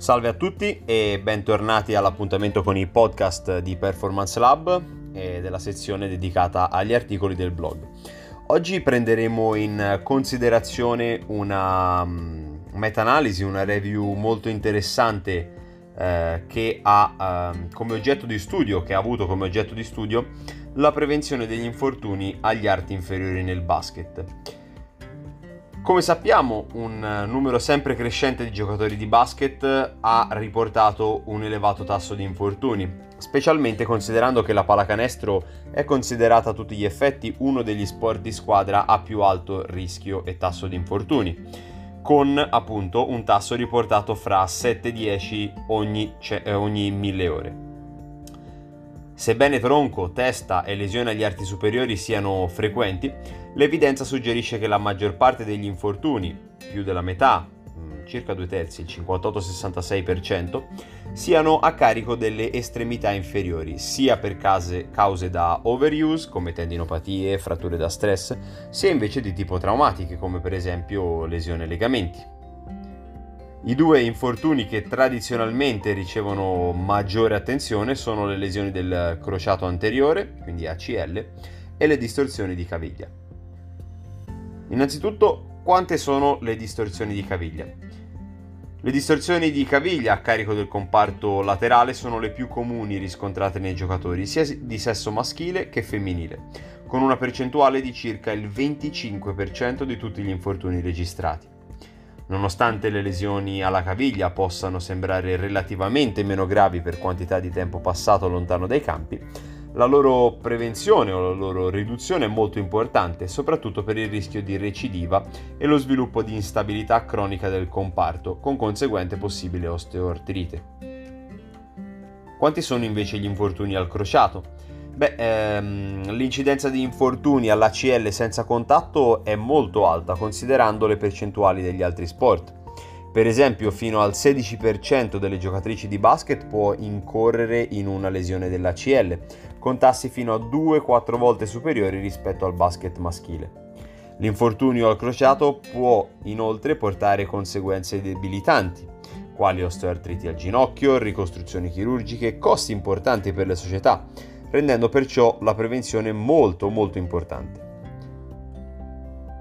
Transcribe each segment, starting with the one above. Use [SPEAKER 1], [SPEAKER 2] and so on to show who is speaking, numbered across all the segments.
[SPEAKER 1] Salve a tutti e bentornati all'appuntamento con i podcast di Performance Lab e della sezione dedicata agli articoli del blog. Oggi prenderemo in considerazione una mm, meta-analisi, una review molto interessante eh, che ha eh, come oggetto di studio, che ha avuto come oggetto di studio la prevenzione degli infortuni agli arti inferiori nel basket. Come sappiamo, un numero sempre crescente di giocatori di basket ha riportato un elevato tasso di infortuni, specialmente considerando che la pallacanestro è considerata a tutti gli effetti uno degli sport di squadra a più alto rischio e tasso di infortuni, con appunto un tasso riportato fra 7-10 ogni, ogni 1000 ore. Sebbene tronco, testa e lesioni agli arti superiori siano frequenti, l'evidenza suggerisce che la maggior parte degli infortuni, più della metà, mm, circa due terzi, il 58-66%, siano a carico delle estremità inferiori, sia per case, cause da overuse, come tendinopatie, fratture da stress, sia invece di tipo traumatiche, come per esempio lesioni ai legamenti. I due infortuni che tradizionalmente ricevono maggiore attenzione sono le lesioni del crociato anteriore, quindi ACL, e le distorsioni di caviglia. Innanzitutto, quante sono le distorsioni di caviglia? Le distorsioni di caviglia a carico del comparto laterale sono le più comuni riscontrate nei giocatori sia di sesso maschile che femminile, con una percentuale di circa il 25% di tutti gli infortuni registrati. Nonostante le lesioni alla caviglia possano sembrare relativamente meno gravi per quantità di tempo passato lontano dai campi, la loro prevenzione o la loro riduzione è molto importante, soprattutto per il rischio di recidiva e lo sviluppo di instabilità cronica del comparto, con conseguente possibile osteoartrite. Quanti sono invece gli infortuni al crociato? Beh, ehm, l'incidenza di infortuni all'ACL senza contatto è molto alta considerando le percentuali degli altri sport. Per esempio, fino al 16% delle giocatrici di basket può incorrere in una lesione dell'ACL, con tassi fino a 2-4 volte superiori rispetto al basket maschile. L'infortunio al crociato può inoltre portare conseguenze debilitanti, quali osteoartriti al ginocchio, ricostruzioni chirurgiche, costi importanti per le società, rendendo perciò la prevenzione molto molto importante.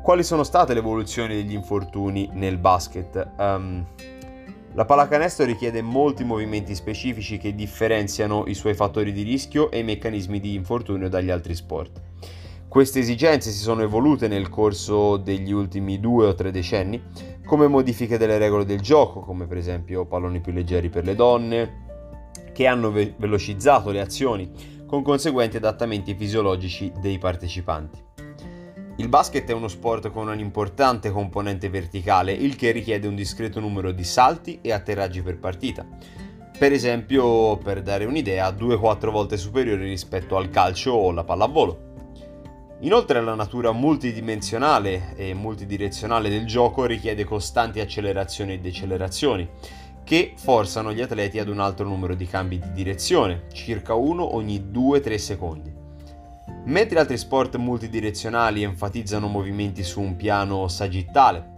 [SPEAKER 1] Quali sono state le evoluzioni degli infortuni nel basket? Um, la pallacanestro richiede molti movimenti specifici che differenziano i suoi fattori di rischio e i meccanismi di infortunio dagli altri sport. Queste esigenze si sono evolute nel corso degli ultimi due o tre decenni come modifiche delle regole del gioco, come per esempio palloni più leggeri per le donne, che hanno ve- velocizzato le azioni con conseguenti adattamenti fisiologici dei partecipanti. Il basket è uno sport con un'importante componente verticale, il che richiede un discreto numero di salti e atterraggi per partita. Per esempio, per dare un'idea, 2-4 volte superiori rispetto al calcio o alla pallavolo. Inoltre la natura multidimensionale e multidirezionale del gioco richiede costanti accelerazioni e decelerazioni, che forzano gli atleti ad un alto numero di cambi di direzione, circa uno ogni 2-3 secondi. Mentre altri sport multidirezionali enfatizzano movimenti su un piano sagittale,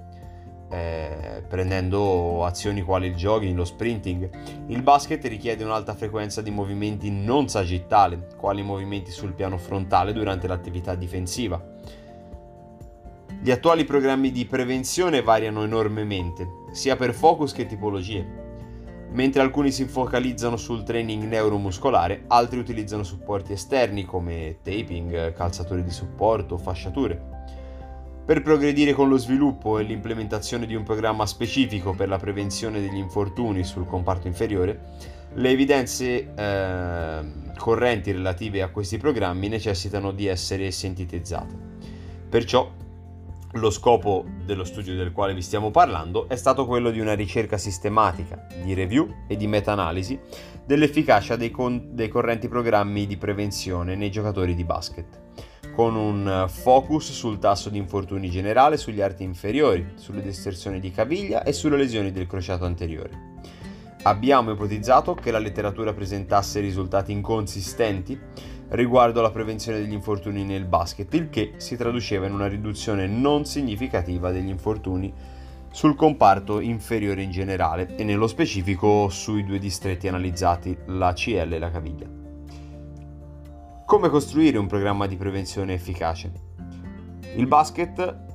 [SPEAKER 1] eh, prendendo azioni quali il jogging, lo sprinting, il basket richiede un'alta frequenza di movimenti non sagittali, quali movimenti sul piano frontale durante l'attività difensiva. Gli attuali programmi di prevenzione variano enormemente, sia per focus che tipologie. Mentre alcuni si focalizzano sul training neuromuscolare, altri utilizzano supporti esterni come taping, calzatori di supporto, fasciature. Per progredire con lo sviluppo e l'implementazione di un programma specifico per la prevenzione degli infortuni sul comparto inferiore, le evidenze eh, correnti relative a questi programmi necessitano di essere sintetizzate. Perciò lo scopo dello studio del quale vi stiamo parlando è stato quello di una ricerca sistematica, di review e di meta-analisi dell'efficacia dei, con- dei correnti programmi di prevenzione nei giocatori di basket, con un focus sul tasso di infortuni generale sugli arti inferiori, sulle distorsioni di caviglia e sulle lesioni del crociato anteriore. Abbiamo ipotizzato che la letteratura presentasse risultati inconsistenti riguardo alla prevenzione degli infortuni nel basket, il che si traduceva in una riduzione non significativa degli infortuni sul comparto inferiore in generale e nello specifico sui due distretti analizzati, la CL e la caviglia. Come costruire un programma di prevenzione efficace? Il basket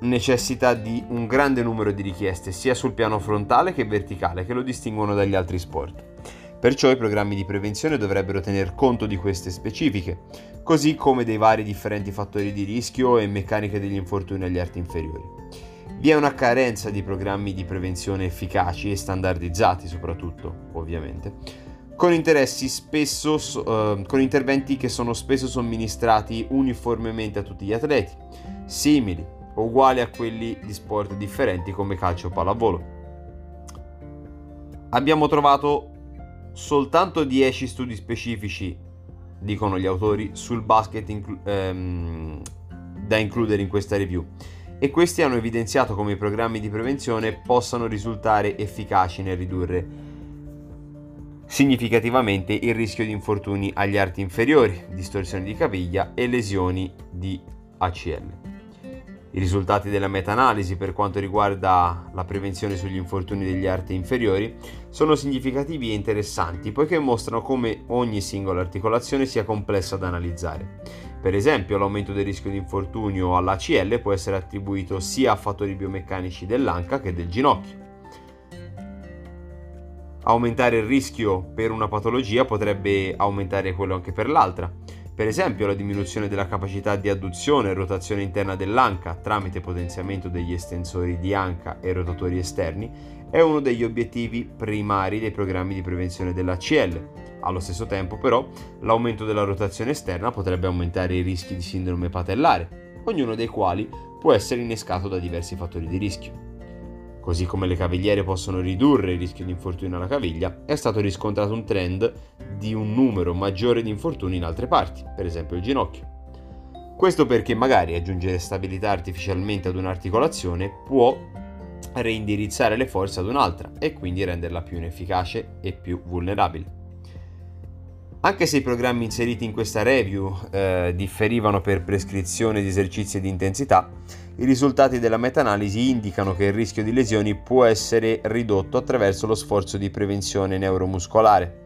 [SPEAKER 1] necessita di un grande numero di richieste sia sul piano frontale che verticale che lo distinguono dagli altri sport. Perciò i programmi di prevenzione dovrebbero tener conto di queste specifiche, così come dei vari differenti fattori di rischio e meccaniche degli infortuni agli arti inferiori. Vi è una carenza di programmi di prevenzione efficaci e standardizzati soprattutto, ovviamente, con, spesso, uh, con interventi che sono spesso somministrati uniformemente a tutti gli atleti, simili o uguali a quelli di sport differenti come calcio o pallavolo. Abbiamo trovato soltanto 10 studi specifici, dicono gli autori, sul basket inclu- ehm, da includere in questa review e questi hanno evidenziato come i programmi di prevenzione possano risultare efficaci nel ridurre significativamente il rischio di infortuni agli arti inferiori, distorsioni di caviglia e lesioni di ACL. I risultati della meta-analisi per quanto riguarda la prevenzione sugli infortuni degli arti inferiori sono significativi e interessanti poiché mostrano come ogni singola articolazione sia complessa da analizzare. Per esempio, l'aumento del rischio di infortunio all'ACL può essere attribuito sia a fattori biomeccanici dell'anca che del ginocchio. Aumentare il rischio per una patologia potrebbe aumentare quello anche per l'altra. Per esempio la diminuzione della capacità di adduzione e rotazione interna dell'anca tramite potenziamento degli estensori di anca e rotatori esterni è uno degli obiettivi primari dei programmi di prevenzione dell'ACL. Allo stesso tempo però l'aumento della rotazione esterna potrebbe aumentare i rischi di sindrome patellare, ognuno dei quali può essere innescato da diversi fattori di rischio. Così come le cavigliere possono ridurre il rischio di infortunio alla caviglia, è stato riscontrato un trend di un numero maggiore di infortuni in altre parti, per esempio il ginocchio. Questo perché magari aggiungere stabilità artificialmente ad un'articolazione può reindirizzare le forze ad un'altra e quindi renderla più inefficace e più vulnerabile. Anche se i programmi inseriti in questa review eh, differivano per prescrizione di esercizi di intensità, i risultati della meta-analisi indicano che il rischio di lesioni può essere ridotto attraverso lo sforzo di prevenzione neuromuscolare,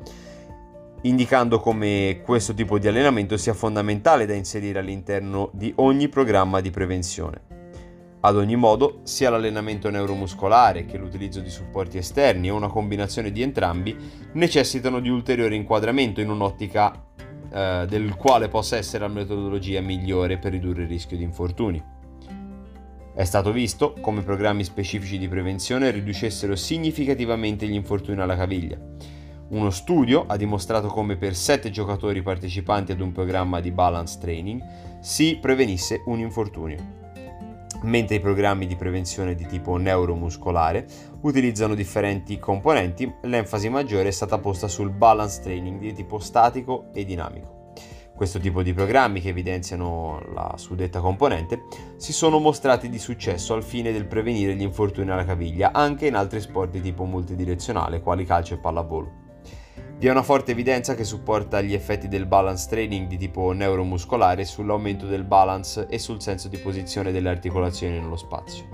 [SPEAKER 1] indicando come questo tipo di allenamento sia fondamentale da inserire all'interno di ogni programma di prevenzione. Ad ogni modo, sia l'allenamento neuromuscolare che l'utilizzo di supporti esterni o una combinazione di entrambi necessitano di ulteriore inquadramento in un'ottica eh, del quale possa essere la metodologia migliore per ridurre il rischio di infortuni. È stato visto come programmi specifici di prevenzione riducessero significativamente gli infortuni alla caviglia. Uno studio ha dimostrato come per 7 giocatori partecipanti ad un programma di balance training si prevenisse un infortunio mentre i programmi di prevenzione di tipo neuromuscolare utilizzano differenti componenti, l'enfasi maggiore è stata posta sul balance training di tipo statico e dinamico. Questo tipo di programmi che evidenziano la suddetta componente si sono mostrati di successo al fine del prevenire gli infortuni alla caviglia anche in altri sport di tipo multidirezionale quali calcio e pallavolo. Vi è una forte evidenza che supporta gli effetti del balance training di tipo neuromuscolare sull'aumento del balance e sul senso di posizione delle articolazioni nello spazio.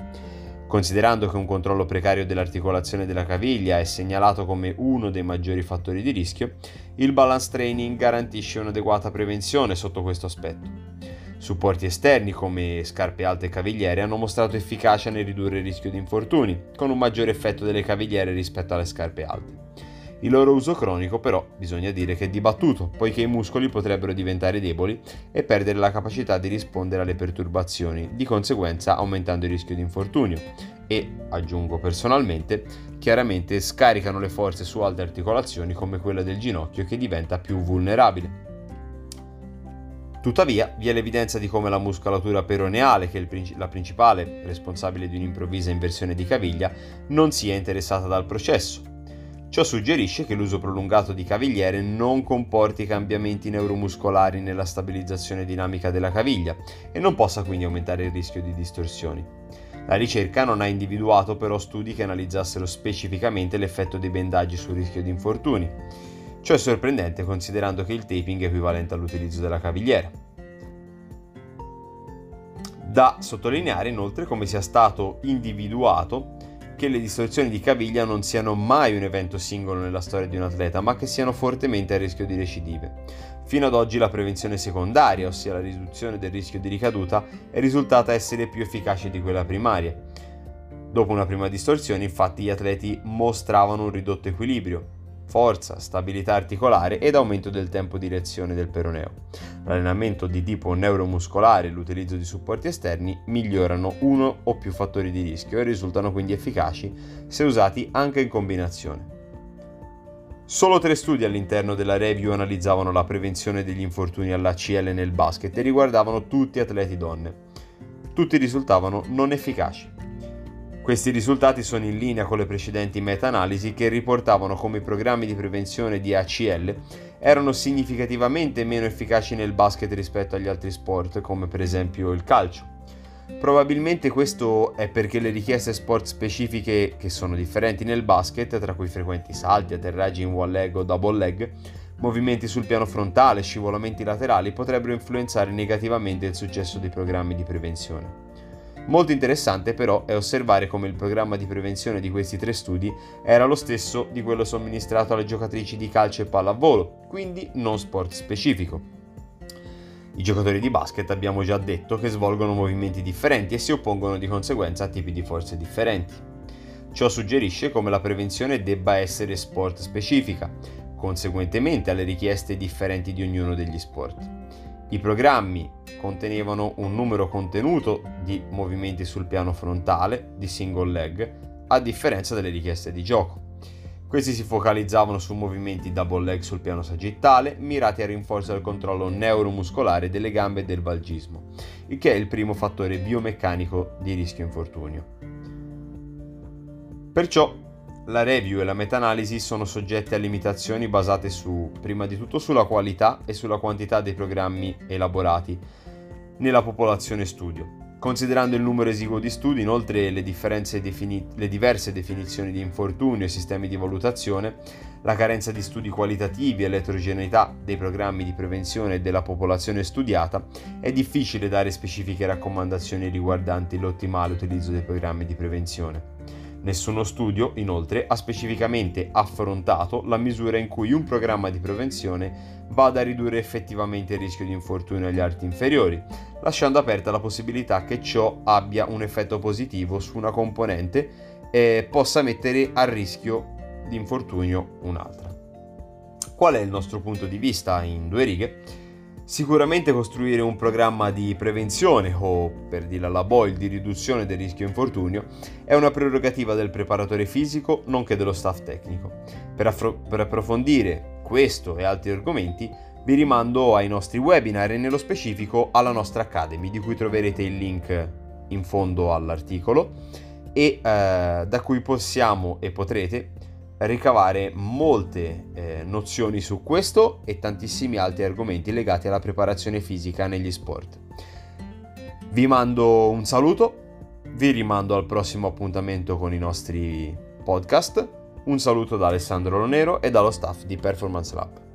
[SPEAKER 1] Considerando che un controllo precario dell'articolazione della caviglia è segnalato come uno dei maggiori fattori di rischio, il balance training garantisce un'adeguata prevenzione sotto questo aspetto. Supporti esterni come scarpe alte e cavigliere hanno mostrato efficacia nel ridurre il rischio di infortuni, con un maggiore effetto delle cavigliere rispetto alle scarpe alte. Il loro uso cronico però bisogna dire che è dibattuto, poiché i muscoli potrebbero diventare deboli e perdere la capacità di rispondere alle perturbazioni, di conseguenza aumentando il rischio di infortunio e, aggiungo personalmente, chiaramente scaricano le forze su altre articolazioni come quella del ginocchio che diventa più vulnerabile. Tuttavia, vi è l'evidenza di come la muscolatura peroneale, che è la principale responsabile di un'improvvisa inversione di caviglia, non sia interessata dal processo Ciò suggerisce che l'uso prolungato di cavigliere non comporti cambiamenti neuromuscolari nella stabilizzazione dinamica della caviglia e non possa quindi aumentare il rischio di distorsioni. La ricerca non ha individuato però studi che analizzassero specificamente l'effetto dei bendaggi sul rischio di infortuni. Ciò è sorprendente considerando che il taping è equivalente all'utilizzo della cavigliera. Da sottolineare inoltre come sia stato individuato che le distorsioni di caviglia non siano mai un evento singolo nella storia di un atleta, ma che siano fortemente a rischio di recidive. Fino ad oggi la prevenzione secondaria, ossia la riduzione del rischio di ricaduta, è risultata essere più efficace di quella primaria. Dopo una prima distorsione, infatti, gli atleti mostravano un ridotto equilibrio, forza, stabilità articolare ed aumento del tempo di reazione del peroneo. L'allenamento di tipo neuromuscolare e l'utilizzo di supporti esterni migliorano uno o più fattori di rischio e risultano quindi efficaci se usati anche in combinazione. Solo tre studi all'interno della review analizzavano la prevenzione degli infortuni all'ACL nel basket e riguardavano tutti atleti donne. Tutti risultavano non efficaci. Questi risultati sono in linea con le precedenti meta-analisi che riportavano come i programmi di prevenzione di ACL erano significativamente meno efficaci nel basket rispetto agli altri sport, come per esempio il calcio. Probabilmente questo è perché le richieste sport specifiche che sono differenti nel basket, tra cui frequenti salti, atterraggi in one leg o double leg, movimenti sul piano frontale, scivolamenti laterali, potrebbero influenzare negativamente il successo dei programmi di prevenzione. Molto interessante però è osservare come il programma di prevenzione di questi tre studi era lo stesso di quello somministrato alle giocatrici di calcio e pallavolo, quindi non sport specifico. I giocatori di basket abbiamo già detto che svolgono movimenti differenti e si oppongono di conseguenza a tipi di forze differenti. Ciò suggerisce come la prevenzione debba essere sport specifica, conseguentemente alle richieste differenti di ognuno degli sport. I programmi contenevano un numero contenuto di movimenti sul piano frontale, di single leg, a differenza delle richieste di gioco. Questi si focalizzavano su movimenti double leg sul piano sagittale, mirati al rinforzo del controllo neuromuscolare delle gambe e del valgismo, il che è il primo fattore biomeccanico di rischio infortunio. Perciò la review e la meta-analisi sono soggette a limitazioni basate su, prima di tutto, sulla qualità e sulla quantità dei programmi elaborati nella popolazione studio. Considerando il numero esiguo di studi, inoltre le, defini- le diverse definizioni di infortunio e sistemi di valutazione, la carenza di studi qualitativi e l'eterogeneità dei programmi di prevenzione della popolazione studiata, è difficile dare specifiche raccomandazioni riguardanti l'ottimale utilizzo dei programmi di prevenzione. Nessuno studio, inoltre, ha specificamente affrontato la misura in cui un programma di prevenzione vada a ridurre effettivamente il rischio di infortunio agli arti inferiori, lasciando aperta la possibilità che ciò abbia un effetto positivo su una componente e possa mettere a rischio di infortunio un'altra. Qual è il nostro punto di vista in due righe? Sicuramente costruire un programma di prevenzione o, per dire alla Boyle, di riduzione del rischio infortunio è una prerogativa del preparatore fisico nonché dello staff tecnico. Per, affro- per approfondire questo e altri argomenti vi rimando ai nostri webinar e nello specifico alla nostra Academy di cui troverete il link in fondo all'articolo e eh, da cui possiamo e potrete ricavare molte eh, nozioni su questo e tantissimi altri argomenti legati alla preparazione fisica negli sport. Vi mando un saluto, vi rimando al prossimo appuntamento con i nostri podcast. Un saluto da Alessandro Lonero e dallo staff di Performance Lab.